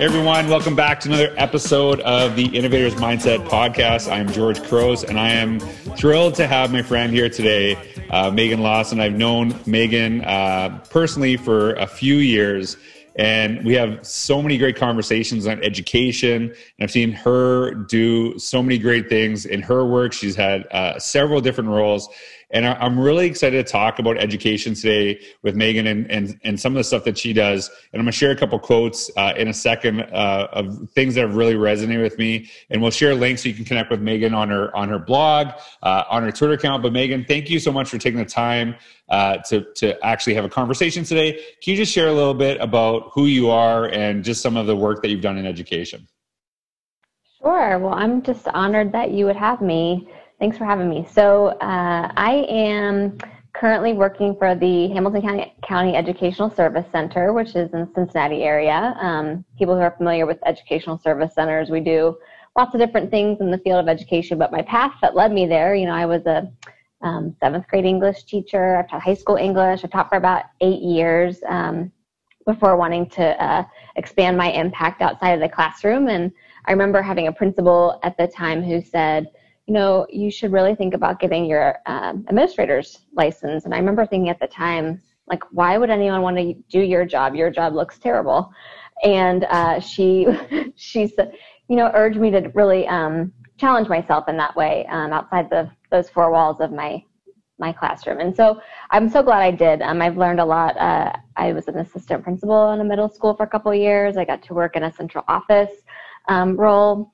Everyone, welcome back to another episode of the Innovators Mindset Podcast. I'm George Couros, and I am thrilled to have my friend here today, uh, Meghan Lawson. I've known Meghan uh, personally for a few years, and we have so many great conversations on education. And I've seen her do so many great things in her work. She's had uh, several different roles. And I'm really excited to talk about education today with Meghan and, and, and some of the stuff that she does. And I'm going to share a couple quotes uh, in a second uh, of things that have really resonated with me. And we'll share links so you can connect with Meghan on her on her blog, uh, on her Twitter account. But Meghan, thank you so much for taking the time uh, to to actually have a conversation today. Can you just share a little bit about who you are and just some of the work that you've done in education? Sure. Well, I'm just honored that you would have me. Thanks for having me. So uh, I am currently working for the Hamilton County, County Educational Service Center, which is in the Cincinnati area. Um, people who are familiar with educational service centers, we do lots of different things in the field of education. But my path that led me there, you know, I was a um, seventh grade English teacher. I've taught high school English. I taught for about eight years um, before wanting to uh, expand my impact outside of the classroom. And I remember having a principal at the time who said, you know, you should really think about getting your um, administrator's license. And I remember thinking at the time, like, why would anyone want to do your job? Your job looks terrible. And uh, she, she said, you know, urged me to really um, challenge myself in that way um, outside the those four walls of my my classroom. And so I'm so glad I did. Um, I've learned a lot. Uh, I was an assistant principal in a middle school for a couple years. I got to work in a central office um, role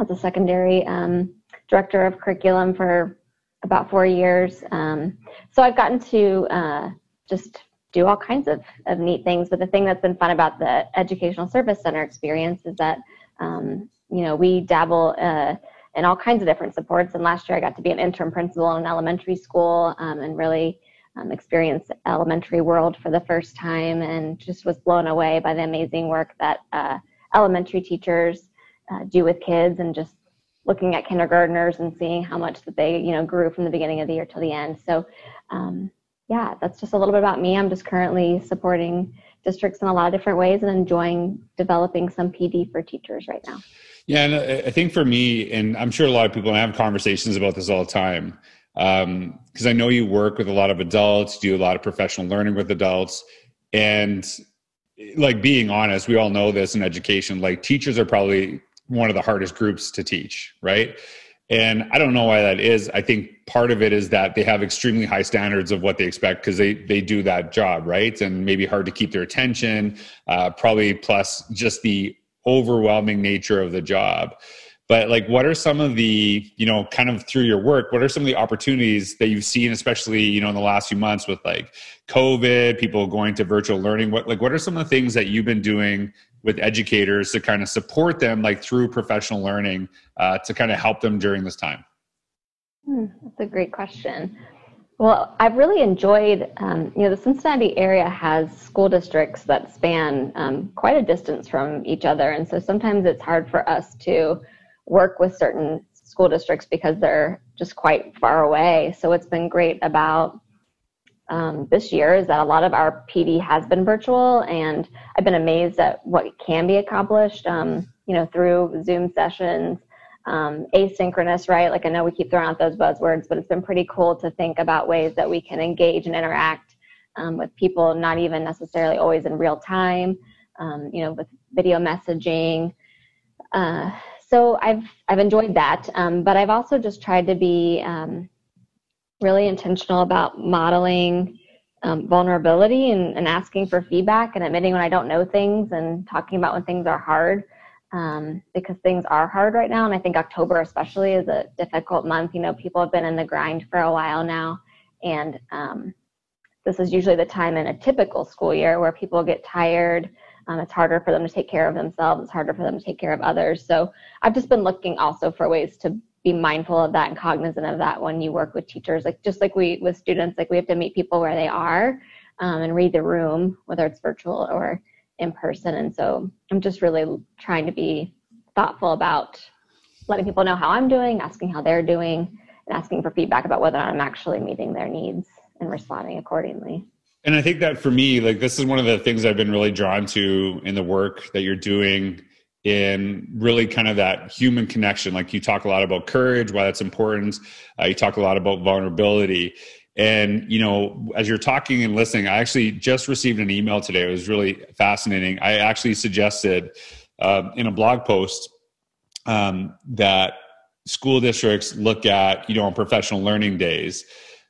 as a secondary um, director of curriculum for about four years. Um, so I've gotten to uh, just do all kinds of, of neat things. But the thing that's been fun about the Educational Service Center experience is that, um, you know, we dabble uh, in all kinds of different supports. And last year I got to be an interim principal in an elementary school um, and really um, experience elementary world for the first time and just was blown away by the amazing work that uh, elementary teachers uh, do with kids and just looking at kindergartners and seeing how much that they you know grew from the beginning of the year till the end. So um, yeah that's just a little bit about me. I'm just currently supporting districts in a lot of different ways and enjoying developing some pd for teachers right now. Yeah and i think for me and i'm sure a lot of people have conversations about this all the time because um, i know you work with a lot of adults do a lot of professional learning with adults and like being honest we all know this in education like teachers are probably one of the hardest groups to teach, right? And I don't know why that is. I think part of it is that they have extremely high standards of what they expect because they they do that job, right? And maybe hard to keep their attention. Uh, probably plus just the overwhelming nature of the job. But like, what are some of the you know kind of through your work? What are some of the opportunities that you've seen, especially you know in the last few months with like COVID, people going to virtual learning? What like what are some of the things that you've been doing with educators to kind of support them like through professional learning uh, to kind of help them during this time? Hmm, that's a great question. Well i've really enjoyed um, you know the cincinnati area has school districts that span um, quite a distance from each other and so sometimes it's hard for us to work with certain school districts because they're just quite far away. So it's been great about um, this year is that a lot of our PD has been virtual, and I've been amazed at what can be accomplished, um, you know, through Zoom sessions, um, asynchronous, right? Like I know we keep throwing out those buzzwords, but it's been pretty cool to think about ways that we can engage and interact um, with people, not even necessarily always in real time, um, you know, with video messaging. Uh, so I've I've enjoyed that, um, but I've also just tried to be really intentional about modeling um, vulnerability and, and, asking for feedback and admitting when I don't know things and talking about when things are hard um, because things are hard right now. And I think October, especially, is a difficult month. You know, people have been in the grind for a while now. And um, this is usually the time in a typical school year where people get tired. Um, it's harder for them to take care of themselves. It's harder for them to take care of others. So I've just been looking also for ways to be mindful of that and cognizant of that when you work with teachers. Like just like we with students like we have to meet people where they are um, and read the room whether it's virtual or in person. And so i'm just really trying to be thoughtful about letting people know how i'm doing asking how they're doing and asking for feedback about whether i'm actually meeting their needs and responding accordingly. And i think that for me like this is one of the things i've been really drawn to in the work that you're doing in really kind of that human connection. Like you talk a lot about courage, why that's important. Uh, you talk a lot about vulnerability. And, you know, as you're talking and listening, I actually just received an email today. It was really fascinating. I actually suggested uh, in a blog post um, that school districts look at, you know, on professional learning days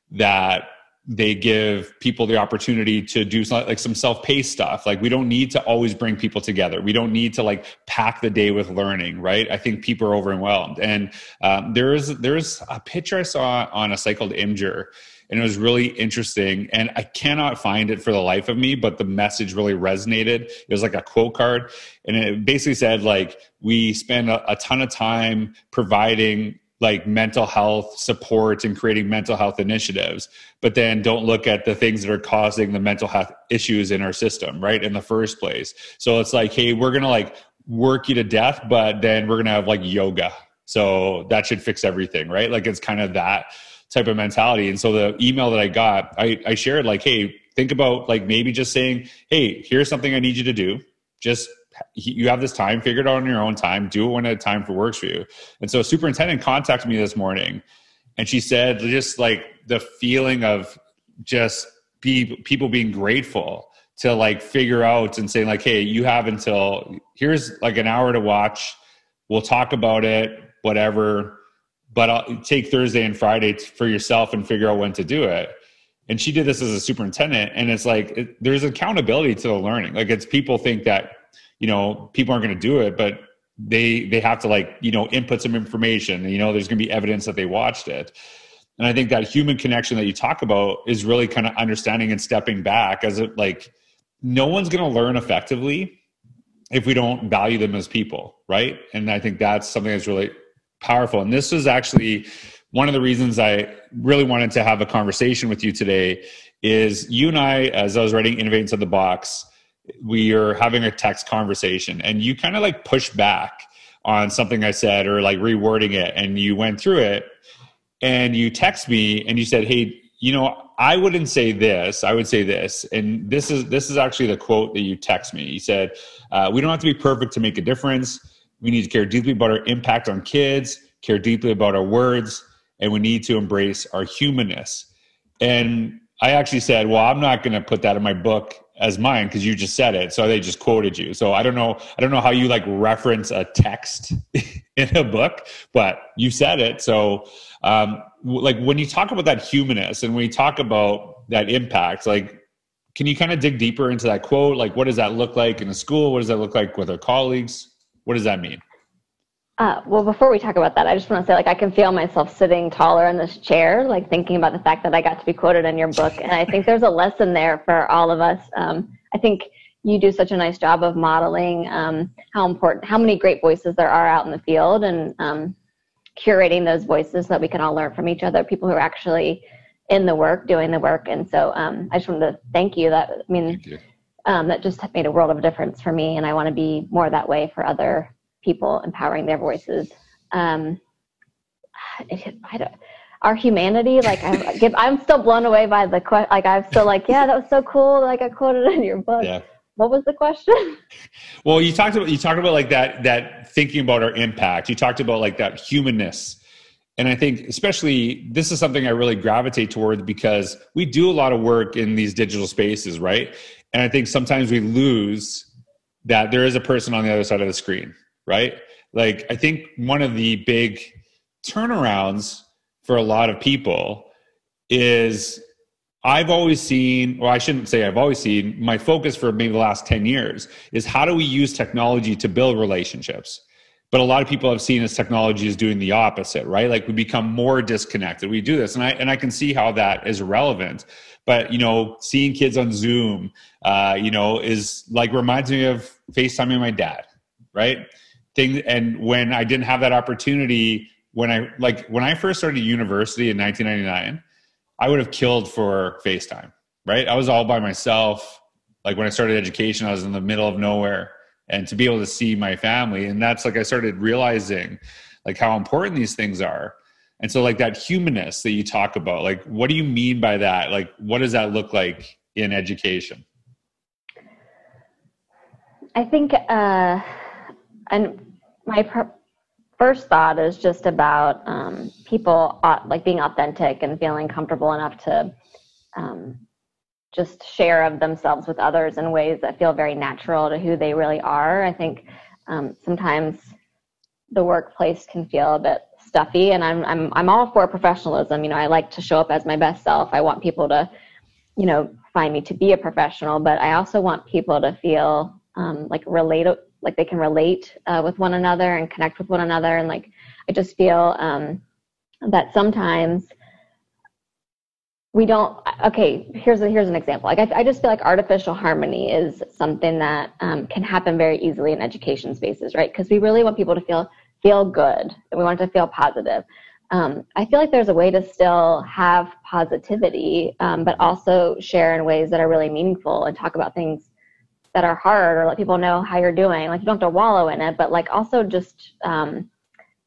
that they give people the opportunity to do some, like some self-paced stuff. Like we don't need to always bring people together. We don't need to like pack the day with learning right? I think people are overwhelmed. And um, there's there's a picture i saw on a site called imgur and it was really interesting and i cannot find it for the life of me but the message really resonated. It was like a quote card and it basically said like we spend a, a ton of time providing like mental health support and creating mental health initiatives but then don't look at the things that are causing the mental health issues in our system right in the first place. So it's like hey we're gonna like work you to death but then we're gonna have like yoga. So that should fix everything right? Like it's kind of that type of mentality. And so the email that i got i, I shared like hey think about like maybe just saying hey here's something i need you to do. Just you have this time, figure it out on your own time, do it when a time for works for you. And so superintendent contacted me this morning and she said just like the feeling of just be people being grateful to like figure out and saying like, hey, you have until here's like an hour to watch. We'll talk about it, whatever. But I'll take Thursday and Friday for yourself and figure out when to do it. And she did this as a superintendent, and it's like it, there's accountability to the learning. Like it's people think that you know people aren't going to do it but they they have to like you know input some information you know there's going to be evidence that they watched it. And i think that human connection that you talk about is really kind of understanding and stepping back as it like no one's going to learn effectively if we don't value them as people right? And i think that's something that's really powerful. And this is actually one of the reasons i really wanted to have a conversation with you today is you and i as i was writing innovate inside the box we are having a text conversation and you kind of like push back on something I said or like rewording it and you went through it and you text me and you said, Hey, you know, I wouldn't say this. I would say this. And this is this is actually the quote that you text me. You said, uh, we don't have to be perfect to make a difference. We need to care deeply about our impact on kids, care deeply about our words, and we need to embrace our humanness. And I actually said, well, I'm not going to put that in my book as mine because you just said it. So they just quoted you. So i don't know i don't know how you like reference a text in a book but you said it. So um like when you talk about that humanness and when you talk about that impact like can you kind of dig deeper into that quote? Like what does that look like in a school? What does that look like with our colleagues? What does that mean uh, well, before we talk about that, I just want to say, like, I can feel myself sitting taller in this chair, like thinking about the fact that I got to be quoted in your book, and I think there's a lesson there for all of us. Um, I think you do such a nice job of modeling um, how important, how many great voices there are out in the field, and um, curating those voices so that we can all learn from each other. People who are actually in the work, doing the work, and so um, I just wanted to thank you. That I mean, um, that just made a world of difference for me, and I want to be more that way for other people empowering their voices. Um, it, I don't, our humanity, like I give, I'm still blown away by the question. Like I'm still like, yeah, that was so cool. Like I quoted in your book. Yeah. What was the question? Well, you talked about you talked about like that that thinking about our impact. You talked about like that humanness. And I think especially this is something I really gravitate towards because we do a lot of work in these digital spaces, right? And I think sometimes we lose that there is a person on the other side of the screen right? Like, I think one of the big turnarounds for a lot of people is I've always seen, or I shouldn't say I've always seen, my focus for maybe the last 10 years is how do we use technology to build relationships? But a lot of people have seen as technology is doing the opposite, right? Like we become more disconnected. We do this, and I and I can see how that is relevant. But you know, seeing kids on Zoom, uh, you know, is like reminds me of FaceTiming my dad, right? And when i didn't have that opportunity when i like when i first started university in 1999 i would have killed for facetime right? I was all by myself. Like when i started education i was in the middle of nowhere and to be able to see my family and that's like i started realizing like how important these things are. And so like that humanness that you talk about like what do you mean by that? Like what does that look like in education? I think uh and my first thought is just about um, people like being authentic and feeling comfortable enough to um, just share of themselves with others in ways that feel very natural to who they really are. I think um, sometimes the workplace can feel a bit stuffy, and I'm I'm I'm all for professionalism. You know, I like to show up as my best self. I want people to, you know, find me to be a professional, but I also want people to feel um, like relate like they can relate uh, with one another and connect with one another. And like i just feel um, that sometimes we don't okay here's a, here's an example. Like I, I just feel like artificial harmony is something that um, can happen very easily in education spaces right? Because we really want people to feel feel good. And we want to feel positive. Um, i feel like there's a way to still have positivity um, but also share in ways that are really meaningful and talk about things that are hard or let people know how you're doing. Like you don't have to wallow in it, but like also just um,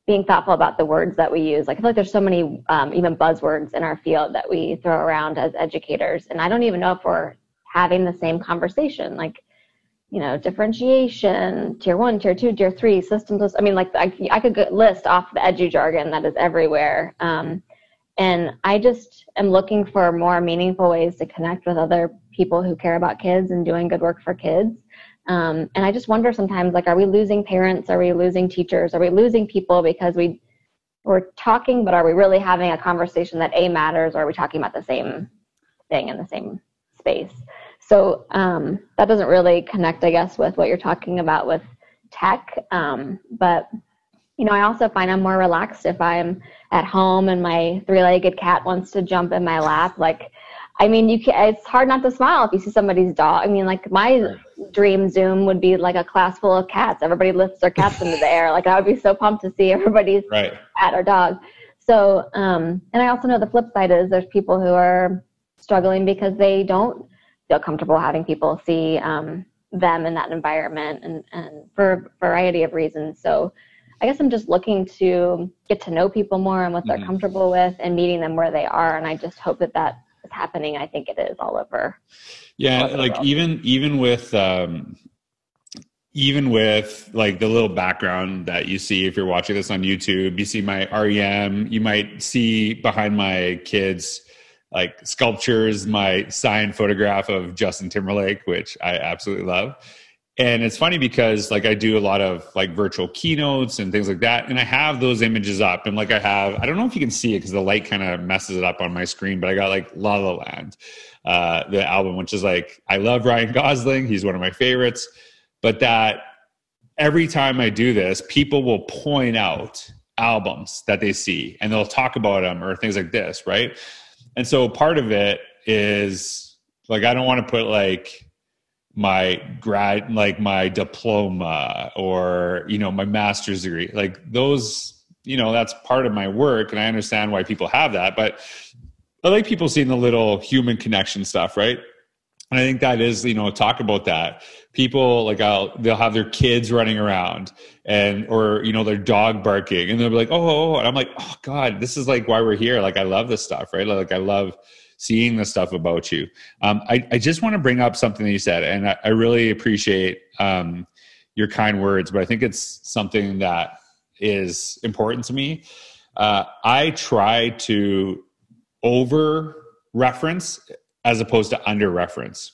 being thoughtful about the words that we use. Like I feel like there's so many um, even buzzwords in our field that we throw around as educators, and I don't even know if we're having the same conversation. Like you know, differentiation, tier one, tier two, tier three, systems. I mean, like I, I could list off the edu jargon that is everywhere. Um, and I just am looking for more meaningful ways to connect with other people who care about kids and doing good work for kids. Um, and I just wonder sometimes, like, are we losing parents? Are we losing teachers? Are we losing people because we we're talking, but are we really having a conversation that a matters, or are we talking about the same thing in the same space? So um, that doesn't really connect, I guess, with what you're talking about with tech. Um, but you know, I also find I'm more relaxed if I'm at home and my three-legged cat wants to jump in my lap. Like, I mean, you can. It's hard not to smile if you see somebody's dog. I mean, like my dream Zoom would be like a class full of cats. Everybody lifts their cats into the air. Like I would be so pumped to see everybody's right. cat or dog. So, um, and I also know the flip side is there's people who are struggling because they don't feel comfortable having people see um, them in that environment, and, and for a variety of reasons. So I guess I'm just looking to get to know people more and what they're mm-hmm. comfortable with and meeting them where they are. And I just hope that that is happening. I think it is all over. Yeah. All over like even, even with, um, even with like the little background that you see if you're watching this on YouTube, you see my REM, you might see behind my kids like sculptures, my signed photograph of Justin Timberlake, which I absolutely love and it's funny because like i do a lot of like virtual keynotes and things like that and i have those images up and like i have i don't know if you can see it because the light kind of messes it up on my screen but i got like la la land uh, the album which is like i love ryan gosling he's one of my favorites but that every time i do this people will point out albums that they see and they'll talk about them or things like this right? And so part of it is like i don't want to put like my grad like my diploma or you know my master's degree like those you know that's part of my work and i understand why people have that but i like people seeing the little human connection stuff right? And i think that is you know talk about that. People like I'll, they'll have their kids running around and or you know their dog barking and they'll be like oh, oh, oh and i'm like oh god this is like why we're here. Like i love this stuff right? Like i love seeing the stuff about you. Um, I, I, just want to bring up something that you said, and I, I really appreciate um, your kind words, but I think it's something that is important to me. Uh, I try to over reference as opposed to under reference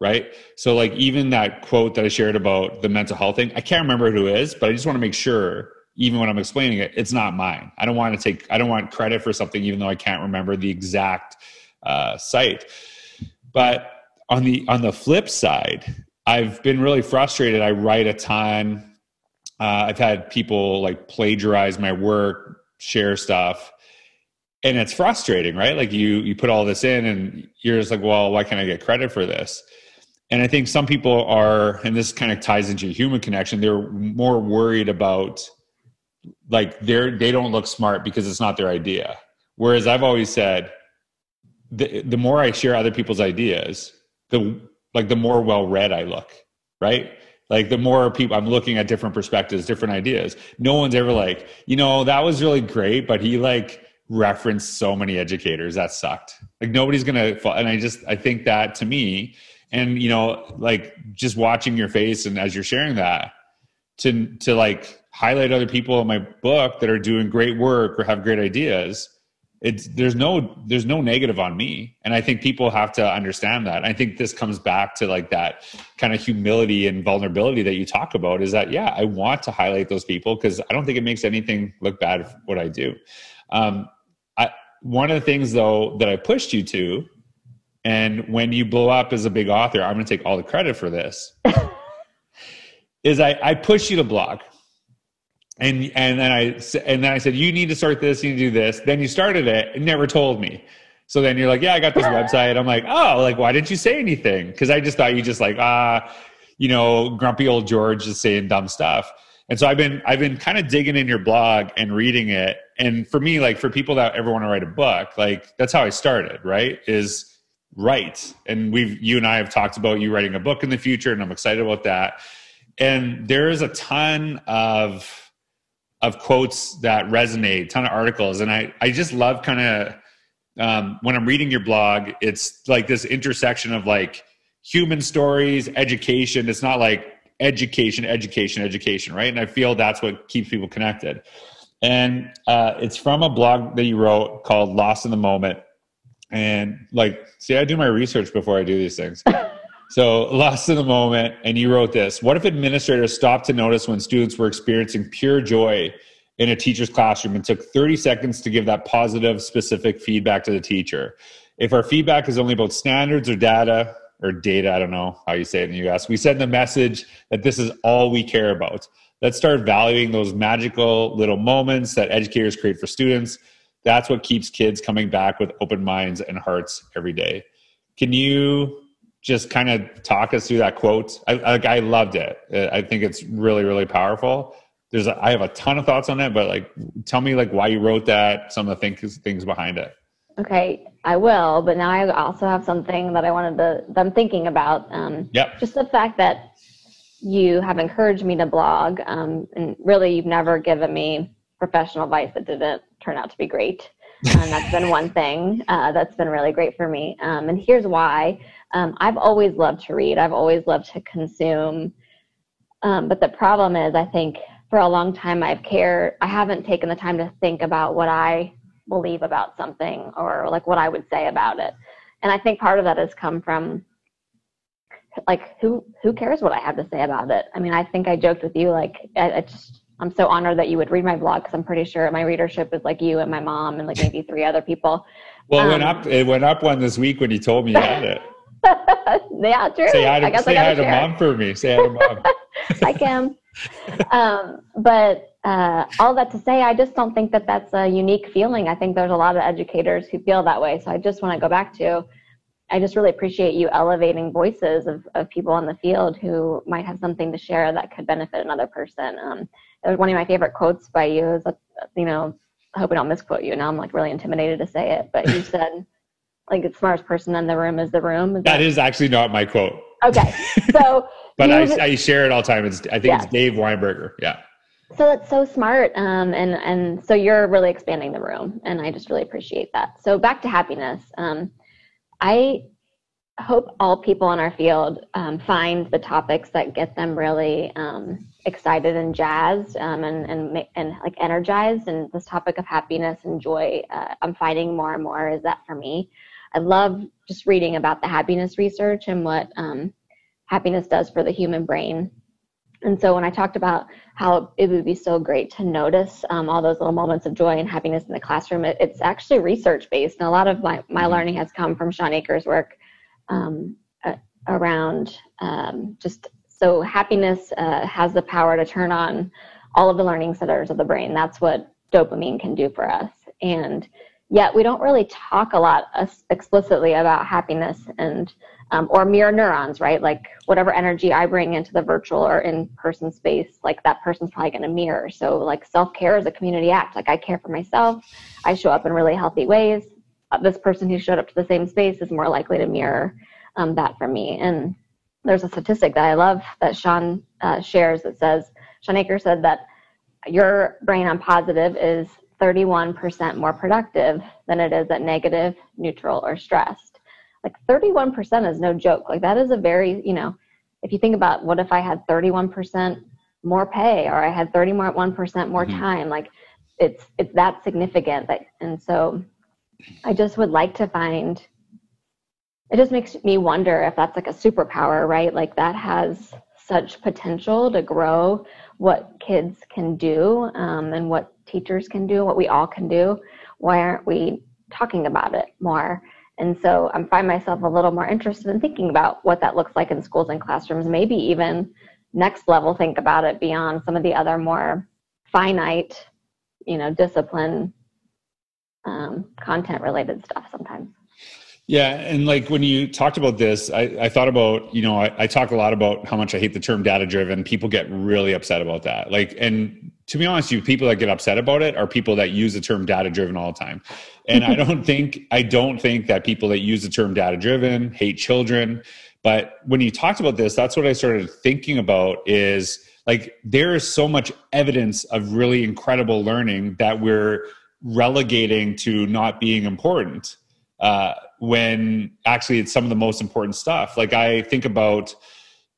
right so like even that quote that i shared about the mental health thing i can't remember who is but i just want to make sure even when i'm explaining it it's not mine i don't want to take i don't want credit for something even though i can't remember the exact uh, site. But on the on the flip side, I've been really frustrated. I write a ton. Uh, I've had people like plagiarize my work, share stuff, and it's frustrating, right? Like you you put all this in, and you're just like, well, why can't I get credit for this? And I think some people are, and this kind of ties into human connection. They're more worried about like they're they don't look smart because it's not their idea. Whereas I've always said, the the more I share other people's ideas, the like the more well read I look, right? Like the more people I'm looking at different perspectives, different ideas. No one's ever like, you know, that was really great, but he like referenced so many educators that sucked. Like nobody's gonna. And I just I think that to me, and you know, like just watching your face and as you're sharing that, to to like highlight other people in my book that are doing great work or have great ideas it's there's no there's no negative on me. And i think people have to understand that. I think this comes back to like that kind of humility and vulnerability that you talk about is that yeah i want to highlight those people because i don't think it makes anything look bad what i do. Um, I, one of the things though that i pushed you to and when you blow up as a big author i'm going to take all the credit for this is I, I push you to blog. And and then I and then I said, you need to start this, you need to do this. Then you started it and never told me. So then you're like, yeah, I got this website. I'm like, oh, like why didn't you say anything? Because I just thought you just like ah, you know, grumpy old George is saying dumb stuff. And so I've been I've been kind of digging in your blog and reading it. And for me, like for people that ever want to write a book, like that's how I started, right? Is write. And we've you and I have talked about you writing a book in the future, and I'm excited about that and there is a ton of of quotes that resonate ton of articles. And i i just love kind of um, when i'm reading your blog it's like this intersection of like human stories education. It's not like education education education right? And i feel that's what keeps people connected. And uh, it's from a blog that you wrote called lost in the moment. And like see i do my research before i do these things So, lost in the moment, and you wrote this What if administrators stopped to notice when students were experiencing pure joy in a teacher's classroom and took 30 seconds to give that positive, specific feedback to the teacher? If our feedback is only about standards or data, or data, I don't know how you say it in the US, we send the message that this is all we care about. Let's start valuing those magical little moments that educators create for students. That's what keeps kids coming back with open minds and hearts every day. Can you just kind of talk us through that quote? I, like, I loved it. I think it's really, really powerful. There's, a, I have a ton of thoughts on it, but like, tell me like why you wrote that, some of the things, things behind it. Okay, I will, but now I also have something that I wanted to, that I'm thinking about. Um, yep. Just the fact that you have encouraged me to blog, um, and really you've never given me professional advice that didn't turn out to be great. And that's been one thing uh, that's been really great for me. Um, and here's why. Um, I've always loved to read. I've always loved to consume. Um, but the problem is, I think for a long time I've cared. I haven't taken the time to think about what I believe about something or like what I would say about it. And I think part of that has come from like who who cares what I have to say about it? I mean, I think I joked with you like I, I just I'm so honored that you would read my blog because I'm pretty sure my readership is like you and my mom and like maybe three other people. Well, it went um, up. It went up one this week when you told me you had it. yeah, true. Say hi to, I guess say I hi to mom for me. Say hi to mom. hi, Kim. Um, but uh, all that to say, I just don't think that that's a unique feeling. I think there's a lot of educators who feel that way. So I just want to go back to, I just really appreciate you elevating voices of, of people in the field who might have something to share that could benefit another person. Um, one of my favorite quotes by you is, you know, I hope I don't misquote you. Now I'm like really intimidated to say it, but you said, like the smartest person in the room is the room. Is that, that is actually not my quote. Okay, so but I, I, share it all the time. It's I think yeah. it's Dave Weinberger. Yeah. So it's so smart, um, and and so you're really expanding the room, and I just really appreciate that. So back to happiness. Um, I hope all people in our field um, find the topics that get them really um, excited and jazzed um, and, and, and like energized. And this topic of happiness and joy, uh, I'm finding more and more is that for me. I love just reading about the happiness research and what um, happiness does for the human brain. And so when I talked about how it would be so great to notice um, all those little moments of joy and happiness in the classroom, it, it's actually research based. And a lot of my, my mm-hmm. learning has come from Shawn Achor's work um, uh, around um, just so happiness uh, has the power to turn on all of the learning centers of the brain. That's what dopamine can do for us. And yet we don't really talk a lot explicitly about happiness and um, or mirror neurons right? Like whatever energy i bring into the virtual or in-person space like that person's probably going to mirror. So like self-care is a community act. Like i care for myself. I show up in really healthy ways. Uh, this person who showed up to the same space is more likely to mirror um, that for me. And there's a statistic that i love that Shawn uh, shares that says Shawn Achor said that your brain on positive is 31% more productive than it is at negative, neutral, or stressed. Like 31% is no joke. Like that is a very, you know, if you think about what if I had 31% more pay or I had 30 more 1% more mm-hmm. time. Like it's it's that significant that and so I just would like to find it just makes me wonder if that's like a superpower, right? Like that has such potential to grow what kids can do um, and what teachers can do, what we all can do. Why aren't we talking about it more? And so I find myself a little more interested in thinking about what that looks like in schools and classrooms, maybe even next level think about it beyond some of the other more finite, you know, discipline um, content related stuff sometimes. Yeah, and like when you talked about this, I, I thought about you know I, I, talk a lot about how much I hate the term data driven. People get really upset about that. Like, and to be honest, you people that get upset about it are people that use the term data driven all the time. And I don't think I don't think that people that use the term data driven hate children. But when you talked about this, that's what I started thinking about. Is like there is so much evidence of really incredible learning that we're relegating to not being important uh, when actually it's some of the most important stuff. Like i think about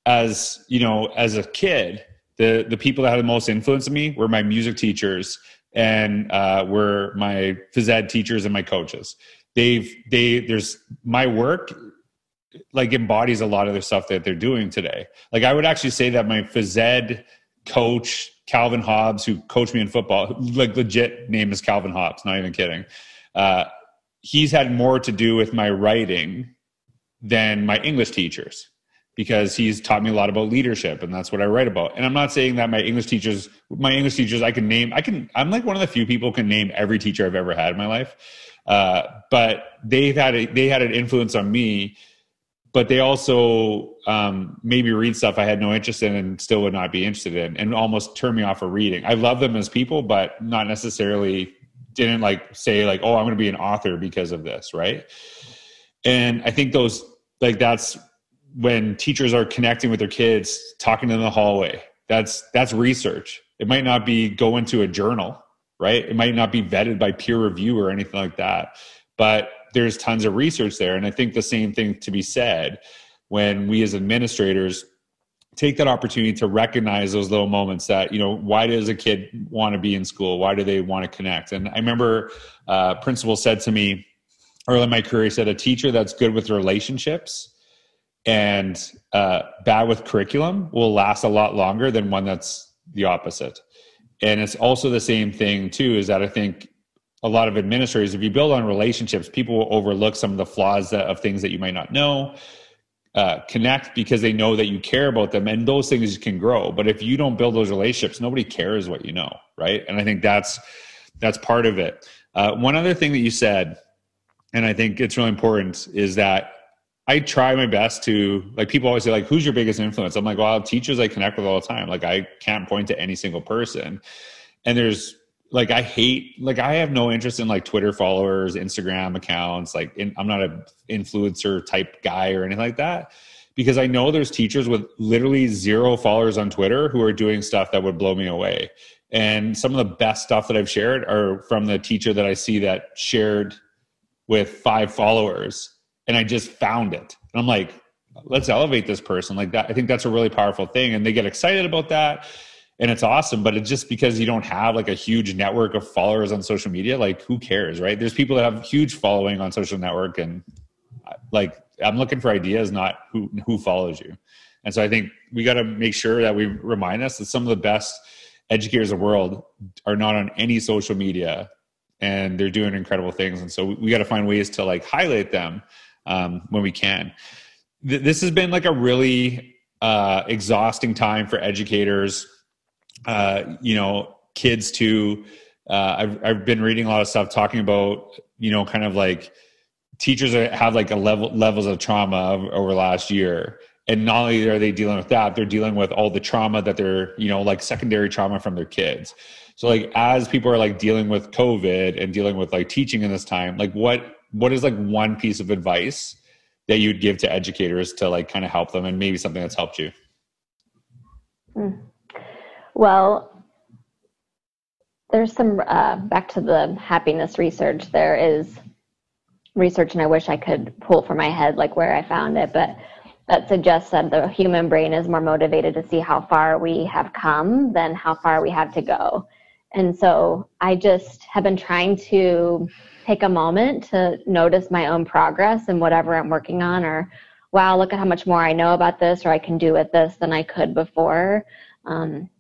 as you know as a kid the the people that had the most influence on me were my music teachers and uh, were my phys ed teachers and my coaches. They've they there's my work like embodies a lot of the stuff that they're doing today. Like i would actually say that my phys ed coach calvin hobbs who coached me in football like legit name is calvin hobbs not even kidding uh, he's had more to do with my writing than my English teachers because he's taught me a lot about leadership and that's what I write about. And I'm not saying that my English teachers, my English teachers, I can name, I can, I'm like one of the few people can name every teacher I've ever had in my life. Uh, but they've had a, they had an influence on me, but they also um, maybe read stuff I had no interest in and still would not be interested in, and almost turn me off of reading. I love them as people, but not necessarily didn't like say like oh i'm going to be an author because of this right? And i think those like that's when teachers are connecting with their kids talking in the hallway. That's that's research. It might not be go into a journal right? It might not be vetted by peer review or anything like that but there's tons of research there. And i think the same thing to be said when we as administrators take that opportunity to recognize those little moments that you know why does a kid want to be in school? Why do they want to connect? And i remember uh, principal said to me early in my career he said a teacher that's good with relationships and uh, bad with curriculum will last a lot longer than one that's the opposite. And it's also the same thing too is that i think a lot of administrators if you build on relationships people will overlook some of the flaws that, of things that you might not know uh, connect because they know that you care about them and those things can grow. But if you don't build those relationships nobody cares what you know right? And i think that's that's part of it. Uh, one other thing that you said and i think it's really important is that i try my best to like people always say like who's your biggest influence? I'm like well teachers i connect with all the time. Like i can't point to any single person. And there's like I hate like I have no interest in like Twitter followers, Instagram accounts. Like in, I'm not a influencer type guy or anything like that because I know there's teachers with literally zero followers on Twitter who are doing stuff that would blow me away. And some of the best stuff that I've shared are from the teacher that I see that shared with five followers and I just found it. And I'm like, let's elevate this person like that. I think that's a really powerful thing and they get excited about that and it's awesome but it's just because you don't have like a huge network of followers on social media like who cares right? There's people that have huge following on social network and like i'm looking for ideas not who who follows you. And so i think we got to make sure that we remind us that some of the best educators of the world are not on any social media and they're doing incredible things. And so we got to find ways to like highlight them um, when we can. Th- this has been like a really uh, exhausting time for educators uh, you know, kids to, uh, I've, I've been reading a lot of stuff talking about, you know, kind of like teachers have like a level levels of trauma over last year. And not only are they dealing with that, they're dealing with all the trauma that they're, you know, like secondary trauma from their kids. So like as people are like dealing with COVID and dealing with like teaching in this time, like what what is like one piece of advice that you'd give to educators to like kind of help them and maybe something that's helped you? Mm. Well, there's some, uh, back to the happiness research, there is research, and I wish I could pull from my head like where I found it, but that suggests that the human brain is more motivated to see how far we have come than how far we have to go. And so I just have been trying to take a moment to notice my own progress and whatever I'm working on, or wow, look at how much more I know about this, or I can do with this than I could before. Um,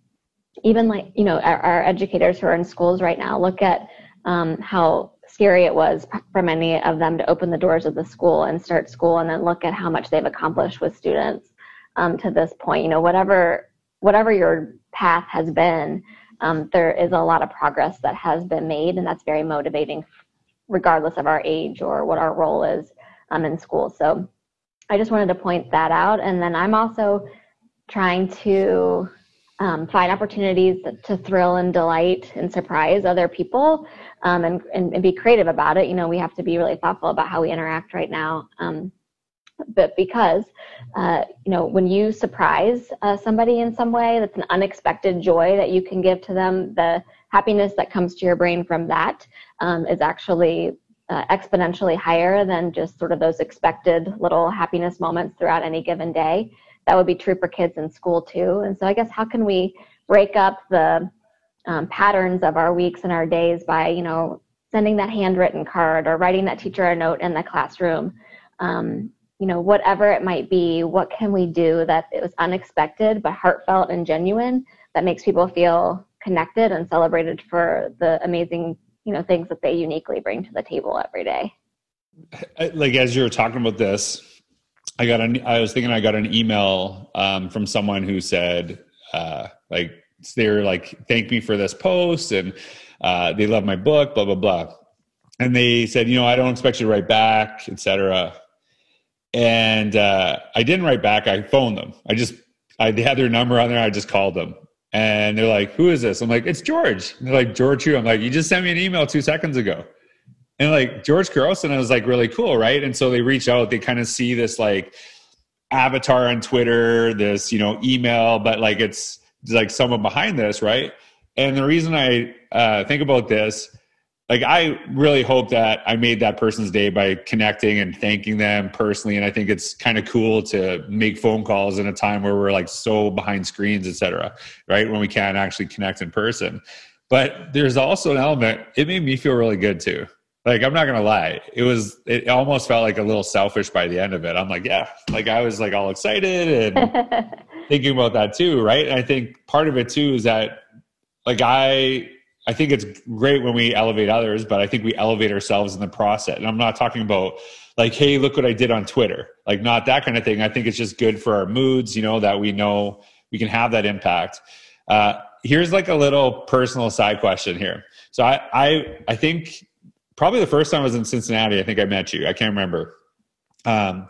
even like, you know, our, our, educators who are in schools right now, look at um, how scary it was for many of them to open the doors of the school and start school and then look at how much they've accomplished with students um, to this point. You know, whatever whatever your path has been, um, there is a lot of progress that has been made, and that's very motivating, regardless of our age or what our role is um, in school. So, I just wanted to point that out, and then I'm also trying to um, find opportunities to thrill and delight and surprise other people um, and, and, and, be creative about it. You know, we have to be really thoughtful about how we interact right now. Um, but because, uh, you know, when you surprise uh, somebody in some way, that's an unexpected joy that you can give to them. The happiness that comes to your brain from that um, is actually uh, exponentially higher than just sort of those expected little happiness moments throughout any given day. That would be true for kids in school too. And so, I guess, how can we break up the um, patterns of our weeks and our days by, you know, sending that handwritten card or writing that teacher a note in the classroom. Um, you know, whatever it might be, what can we do that it was unexpected but heartfelt and genuine that makes people feel connected and celebrated for the amazing, you know, things that they uniquely bring to the table every day. Like as you were talking about this, I got an. I was thinking I got an email um, from someone who said, uh, like, they were like, thank me for this post and uh, they love my book, blah, blah, blah. And they said, you know, I don't expect you to write back, etc. And uh, I didn't write back. I phoned them. I just, I they had their number on there. I just called them. And they're like, who is this? I'm like, it's George. And they're like, George who? I'm like, you just sent me an email two seconds ago. And like George Carlson, I was like, really cool, right? And so they reach out, they kind of see this like avatar on Twitter, this, you know, email, but like it's like someone behind this, right? And the reason I uh, think about this, like I really hope that I made that person's day by connecting and thanking them personally. And I think it's kind of cool to make phone calls in a time where we're like so behind screens, et cetera, right? When we can't actually connect in person. But there's also an element, it made me feel really good too. Like I'm not gonna lie, it was it almost felt like a little selfish by the end of it. I'm like, yeah, like I was like all excited and thinking about that too, right? And I think part of it too is that like I I think it's great when we elevate others, but I think we elevate ourselves in the process. And I'm not talking about like, hey, look what I did on Twitter. Like not that kind of thing. I think it's just good for our moods, you know, that we know we can have that impact. Uh, here's like a little personal side question here. So I I I think probably the first time I was in Cincinnati, I think I met you. I can't remember. Um,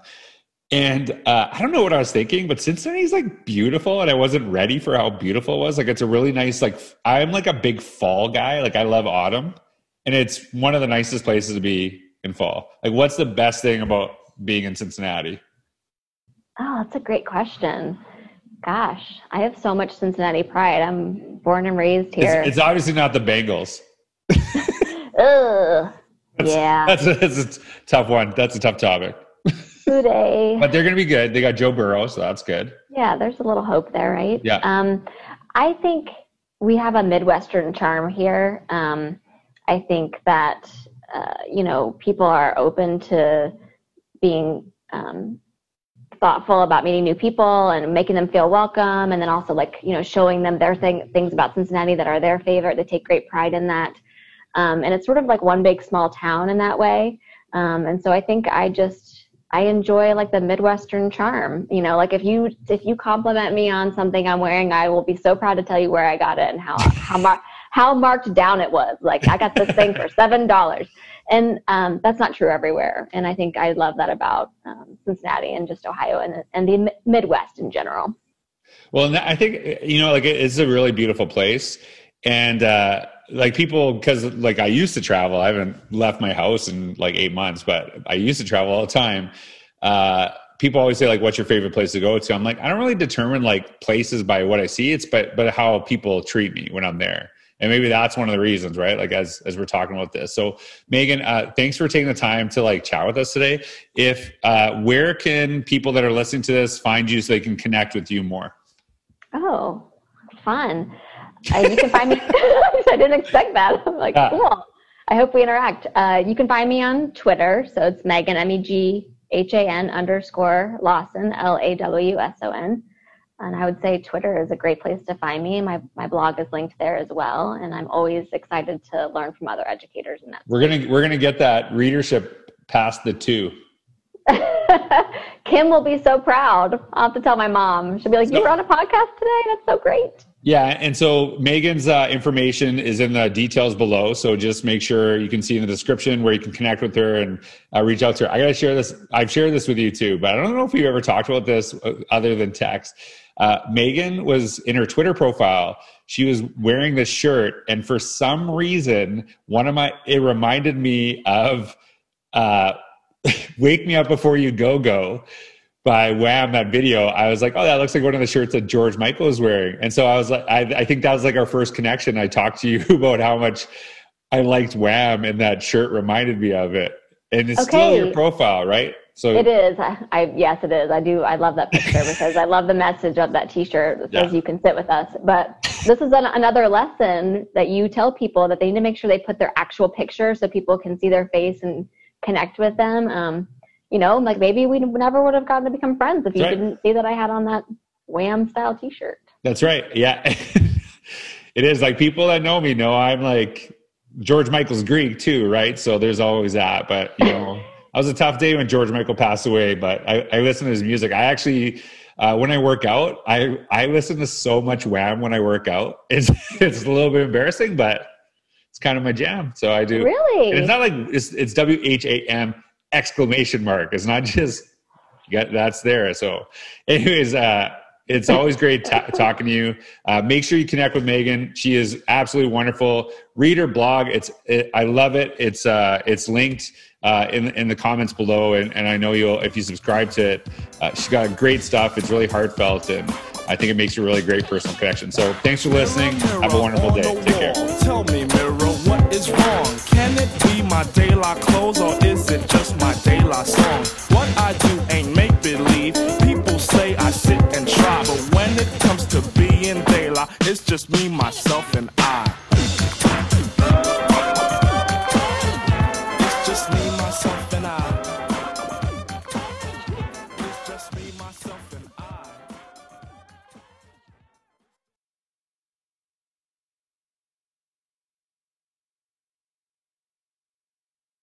and uh, I don't know what I was thinking, but Cincinnati's like beautiful, and I wasn't ready for how beautiful it was. Like it's a really nice. Like I'm like a big fall guy. Like I love autumn, and it's one of the nicest places to be in fall. Like, what's the best thing about being in Cincinnati? Oh, that's a great question. Gosh, I have so much Cincinnati pride. I'm born and raised here. It's, it's obviously not the Bengals. Ugh. That's, yeah, that's a, that's a tough one. That's a tough topic. Today. But they're going to be good. They got Joe Burrow, so that's good. Yeah, there's a little hope there, right? Yeah. Um, I think we have a Midwestern charm here. Um, I think that, uh, you know, people are open to being um, thoughtful about meeting new people and making them feel welcome. And then also, like, you know, showing them their thing, things about Cincinnati that are their favorite. They take great pride in that. Um, and it's sort of like one big small town in that way. Um, and so I think I just I enjoy like the Midwestern charm. You know, like if you if you compliment me on something I'm wearing, I will be so proud to tell you where I got it and how how mar- how marked down it was. Like I got this thing for seven dollars, and um, that's not true everywhere. And I think I love that about um, Cincinnati and just Ohio and and the Midwest in general. Well, I think you know, like it's a really beautiful place, and. uh like people because like i used to travel. I haven't left my house in like eight months but i used to travel all the time. Uh, people always say like what's your favorite place to go to? I'm like i don't really determine like places by what i see. It's but but how people treat me when i'm there. And maybe that's one of the reasons right? Like as as we're talking about this. So meghan uh, thanks for taking the time to like chat with us today. If uh, where can people that are listening to this find you so they can connect with you more? Oh fun uh, you can find me i didn't expect that i'm like cool i hope we interact uh, you can find me on twitter so it's megan m-e-g-h-a-n underscore lawson l-a-w-s-o-n and I would say Twitter is a great place to find me. My, my blog is linked there as well. And I'm always excited to learn from other educators in that. We're going to, we're going to get that readership past the two. Kim will be so proud. I'll have to tell my mom. She'll be like, you were on a podcast today? That's so great. Yeah, and so Megan's uh, information is in the details below. So just make sure you can see in the description where you can connect with her and uh, reach out to her. I got to share this. I've shared this with you too, but I don't know if we've ever talked about this uh, other than text. Uh, Megan was in her Twitter profile. She was wearing this shirt, and for some reason, one of my it reminded me of uh, "Wake Me Up Before You Go Go" by Wham. That video, I was like, "Oh, that looks like one of the shirts that George Michael is wearing." And so I was like, I, I think that was like our first connection. I talked to you about how much I liked Wham, and that shirt reminded me of it. And it's okay. still your profile, right? So it is. I, I, yes, it is. I do. I love that picture because I love the message of that T-shirt that says yeah. "You can sit with us." But this is an, another lesson that you tell people that they need to make sure they put their actual picture so people can see their face and connect with them. Um, you know, like maybe we never would have gotten to become friends if you right. didn't see that I had on that Wham style T-shirt. That's right. Yeah, it is. Like people that know me know I'm like George Michael's Greek too, right? So there's always that. But you know it was a tough day when George Michael passed away, but I, I listen to his music. I actually, uh, when I work out, I, I listen to so much Wham when I work out. It's, it's a little bit embarrassing, but it's kind of my jam. So I do. Really? it's not like it's, it's W H A M exclamation mark. It's not just, got, that's there. So anyways, uh, it's always great talking to you. Uh, make sure you connect with Megan. She is absolutely wonderful. Read her blog. It's it, I love it. It's uh, it's linked uh, in in the comments below, and, and I know you'll if you subscribe to it. Uh, she's got great stuff. It's really heartfelt, and I think it makes a really great personal connection. So thanks for listening. Have a wonderful day. Take care. My daylight clothes, or is it just my daylight song? What I do ain't make believe. People say I sit and try, but when it comes to being daylight. It's just me, myself, and I.